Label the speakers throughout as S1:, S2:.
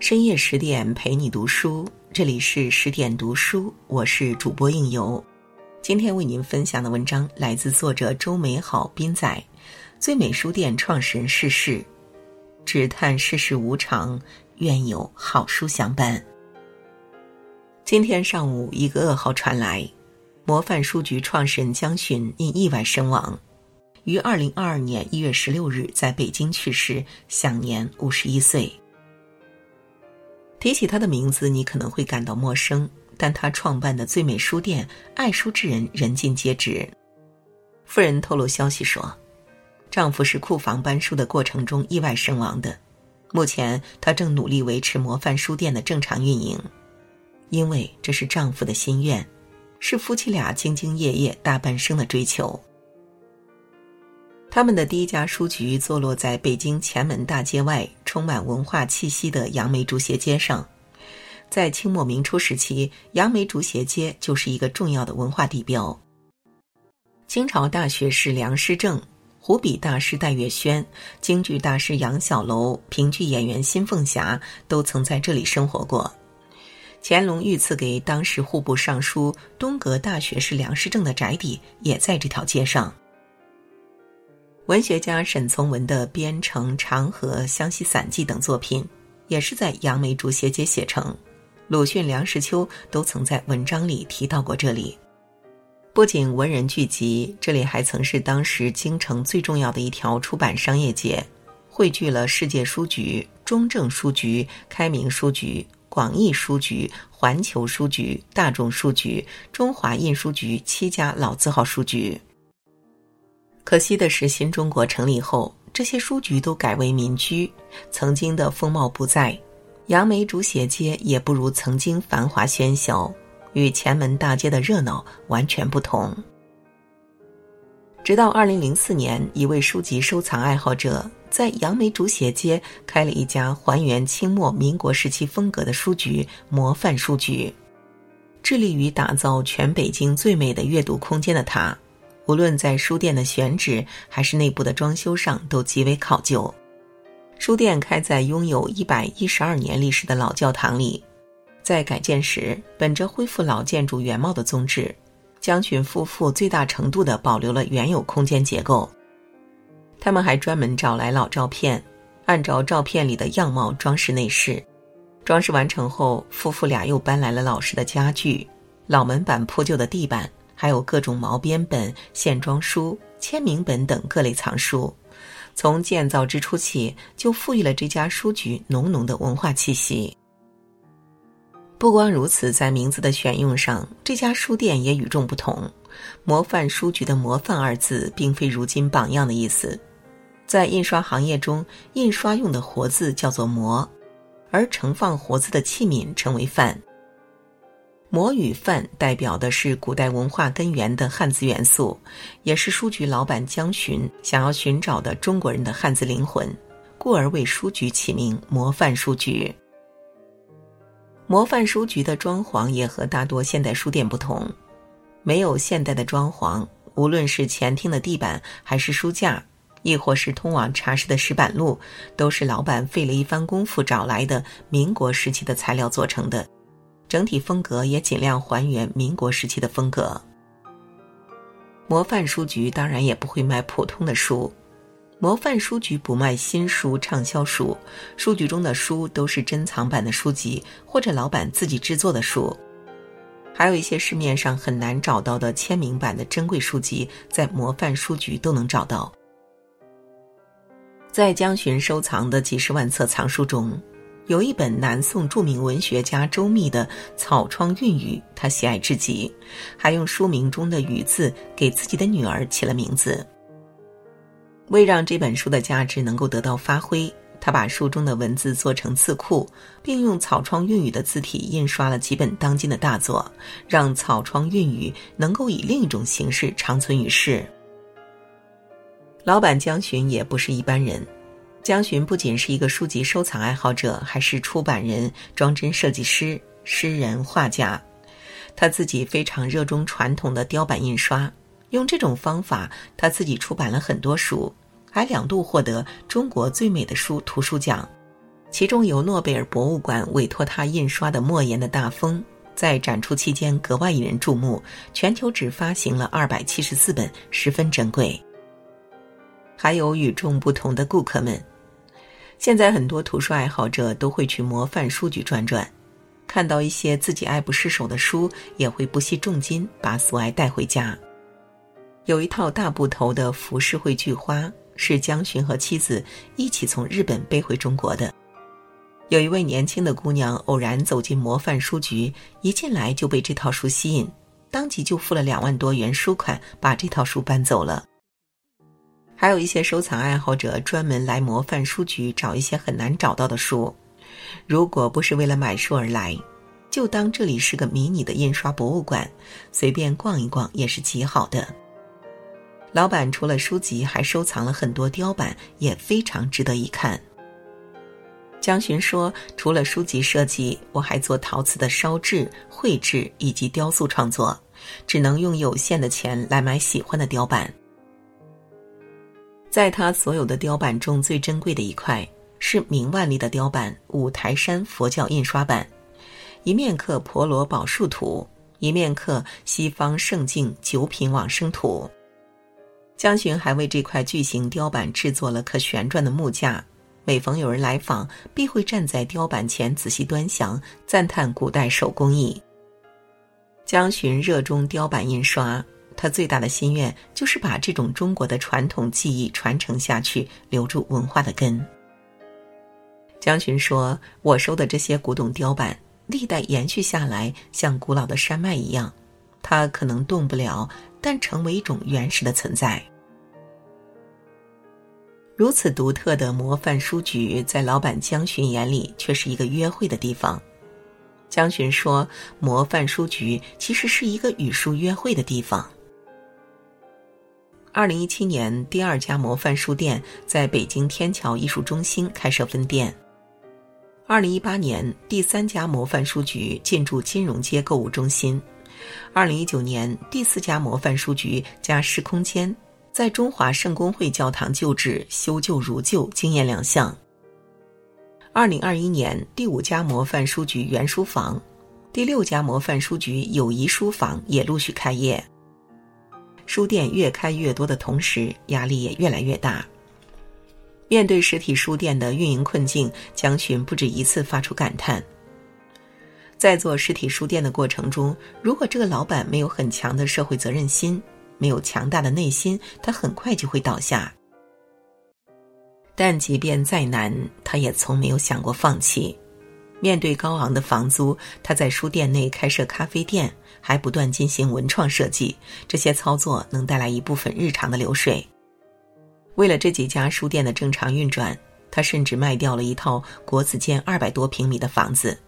S1: 深夜十点陪你读书，这里是十点读书，我是主播应由。今天为您分享的文章来自作者周美好斌仔，最美书店创始人逝世，只叹世事无常，愿有好书相伴。今天上午，一个噩耗传来，模范书局创始人江巡因意外身亡，于二零二二年一月十六日在北京去世，享年五十一岁。提起他的名字，你可能会感到陌生，但他创办的最美书店，爱书之人人尽皆知。夫人透露消息说，丈夫是库房搬书的过程中意外身亡的。目前，她正努力维持模范书店的正常运营，因为这是丈夫的心愿，是夫妻俩兢兢业业大半生的追求。他们的第一家书局坐落在北京前门大街外充满文化气息的杨梅竹斜街上。在清末明初时期，杨梅竹斜街就是一个重要的文化地标。清朝大学士梁师正、湖笔大师戴月轩、京剧大师杨小楼、评剧演员辛凤霞都曾在这里生活过。乾隆御赐给当时户部尚书、东阁大学士梁师正的宅邸也在这条街上。文学家沈从文的《边城》《长河》《湘西散记》等作品，也是在杨梅竹斜街写成。鲁迅、梁实秋都曾在文章里提到过这里。不仅文人聚集，这里还曾是当时京城最重要的一条出版商业街，汇聚了世界书局、中正书局、开明书局、广义书局、环球书局、大众书局、中华印书局七家老字号书局。可惜的是，新中国成立后，这些书局都改为民居，曾经的风貌不在，杨梅竹斜街也不如曾经繁华喧嚣，与前门大街的热闹完全不同。直到二零零四年，一位书籍收藏爱好者在杨梅竹斜街开了一家还原清末民国时期风格的书局——模范书局，致力于打造全北京最美的阅读空间的他。无论在书店的选址还是内部的装修上，都极为考究。书店开在拥有一百一十二年历史的老教堂里，在改建时，本着恢复老建筑原貌的宗旨，江群夫妇最大程度地保留了原有空间结构。他们还专门找来老照片，按照照片里的样貌装饰内饰。装饰完成后，夫妇俩又搬来了老式的家具、老门板、铺就的地板。还有各种毛边本、线装书、签名本等各类藏书，从建造之初起就赋予了这家书局浓浓的文化气息。不光如此，在名字的选用上，这家书店也与众不同。模范书局的“模范”二字，并非如今榜样的意思，在印刷行业中，印刷用的活字叫做“模”，而盛放活字的器皿称为“范”。模与范代表的是古代文化根源的汉字元素，也是书局老板江寻想要寻找的中国人的汉字灵魂，故而为书局起名“模范书局”。模范书局的装潢也和大多现代书店不同，没有现代的装潢，无论是前厅的地板，还是书架，亦或是通往茶室的石板路，都是老板费了一番功夫找来的民国时期的材料做成的。整体风格也尽量还原民国时期的风格。模范书局当然也不会卖普通的书，模范书局不卖新书、畅销书，书局中的书都是珍藏版的书籍或者老板自己制作的书，还有一些市面上很难找到的签名版的珍贵书籍，在模范书局都能找到。在江巡收藏的几十万册藏书中。有一本南宋著名文学家周密的《草窗韵语》，他喜爱至极，还用书名中的“语”字给自己的女儿起了名字。为让这本书的价值能够得到发挥，他把书中的文字做成字库，并用《草窗韵语》的字体印刷了几本当今的大作，让《草窗韵语》能够以另一种形式长存于世。老板江巡也不是一般人。江巡不仅是一个书籍收藏爱好者，还是出版人、装帧设计师、诗人、画家。他自己非常热衷传统的雕版印刷，用这种方法，他自己出版了很多书，还两度获得中国最美的书图书奖。其中由诺贝尔博物馆委托他印刷的莫言的大风，在展出期间格外引人注目，全球只发行了二百七十四本，十分珍贵。还有与众不同的顾客们，现在很多图书爱好者都会去模范书局转转，看到一些自己爱不释手的书，也会不惜重金把所爱带回家。有一套大部头的《浮世绘巨花》，是江寻和妻子一起从日本背回中国的。有一位年轻的姑娘偶然走进模范书局，一进来就被这套书吸引，当即就付了两万多元书款，把这套书搬走了。还有一些收藏爱好者专门来模范书局找一些很难找到的书，如果不是为了买书而来，就当这里是个迷你的印刷博物馆，随便逛一逛也是极好的。老板除了书籍，还收藏了很多雕版，也非常值得一看。江巡说：“除了书籍设计，我还做陶瓷的烧制、绘制以及雕塑创作，只能用有限的钱来买喜欢的雕版。”在他所有的雕版中最珍贵的一块是明万历的雕版《五台山佛教印刷版》，一面刻婆罗宝树图，一面刻西方圣境九品往生图。江巡还为这块巨型雕版制作了可旋转的木架，每逢有人来访，必会站在雕版前仔细端详，赞叹古代手工艺。江巡热衷雕版印刷。他最大的心愿就是把这种中国的传统技艺传承下去，留住文化的根。江巡说：“我收的这些古董雕版，历代延续下来，像古老的山脉一样，它可能动不了，但成为一种原始的存在。如此独特的模范书局，在老板江巡眼里，却是一个约会的地方。”江巡说：“模范书局其实是一个与书约会的地方。”二零一七年，第二家模范书店在北京天桥艺术中心开设分店。二零一八年，第三家模范书局进驻金融街购物中心。二零一九年，第四家模范书局加时空间在中华圣公会教堂旧址修旧如旧，惊艳亮相。二零二一年，第五家模范书局原书房，第六家模范书局友谊书房也陆续开业。书店越开越多的同时，压力也越来越大。面对实体书店的运营困境，江群不止一次发出感叹：在做实体书店的过程中，如果这个老板没有很强的社会责任心，没有强大的内心，他很快就会倒下。但即便再难，他也从没有想过放弃。面对高昂的房租，他在书店内开设咖啡店。还不断进行文创设计，这些操作能带来一部分日常的流水。为了这几家书店的正常运转，他甚至卖掉了一套国子监二百多平米的房子。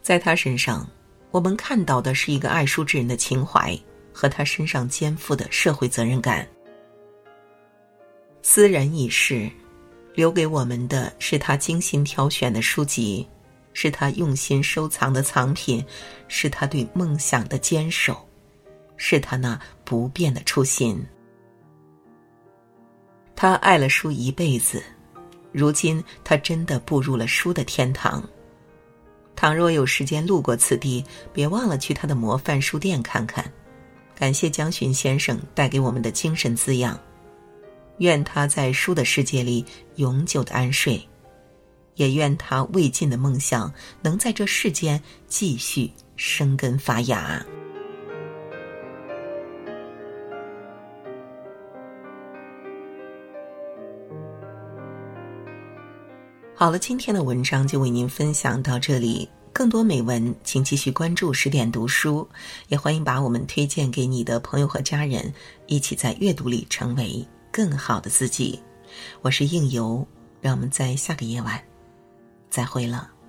S1: 在他身上，我们看到的是一个爱书之人的情怀和他身上肩负的社会责任感。私人已逝，留给我们的是他精心挑选的书籍。是他用心收藏的藏品，是他对梦想的坚守，是他那不变的初心。他爱了书一辈子，如今他真的步入了书的天堂。倘若有时间路过此地，别忘了去他的模范书店看看。感谢江巡先生带给我们的精神滋养，愿他在书的世界里永久的安睡。也愿他未尽的梦想能在这世间继续生根发芽。好了，今天的文章就为您分享到这里。更多美文，请继续关注十点读书，也欢迎把我们推荐给你的朋友和家人，一起在阅读里成为更好的自己。我是应由，让我们在下个夜晚。再会了。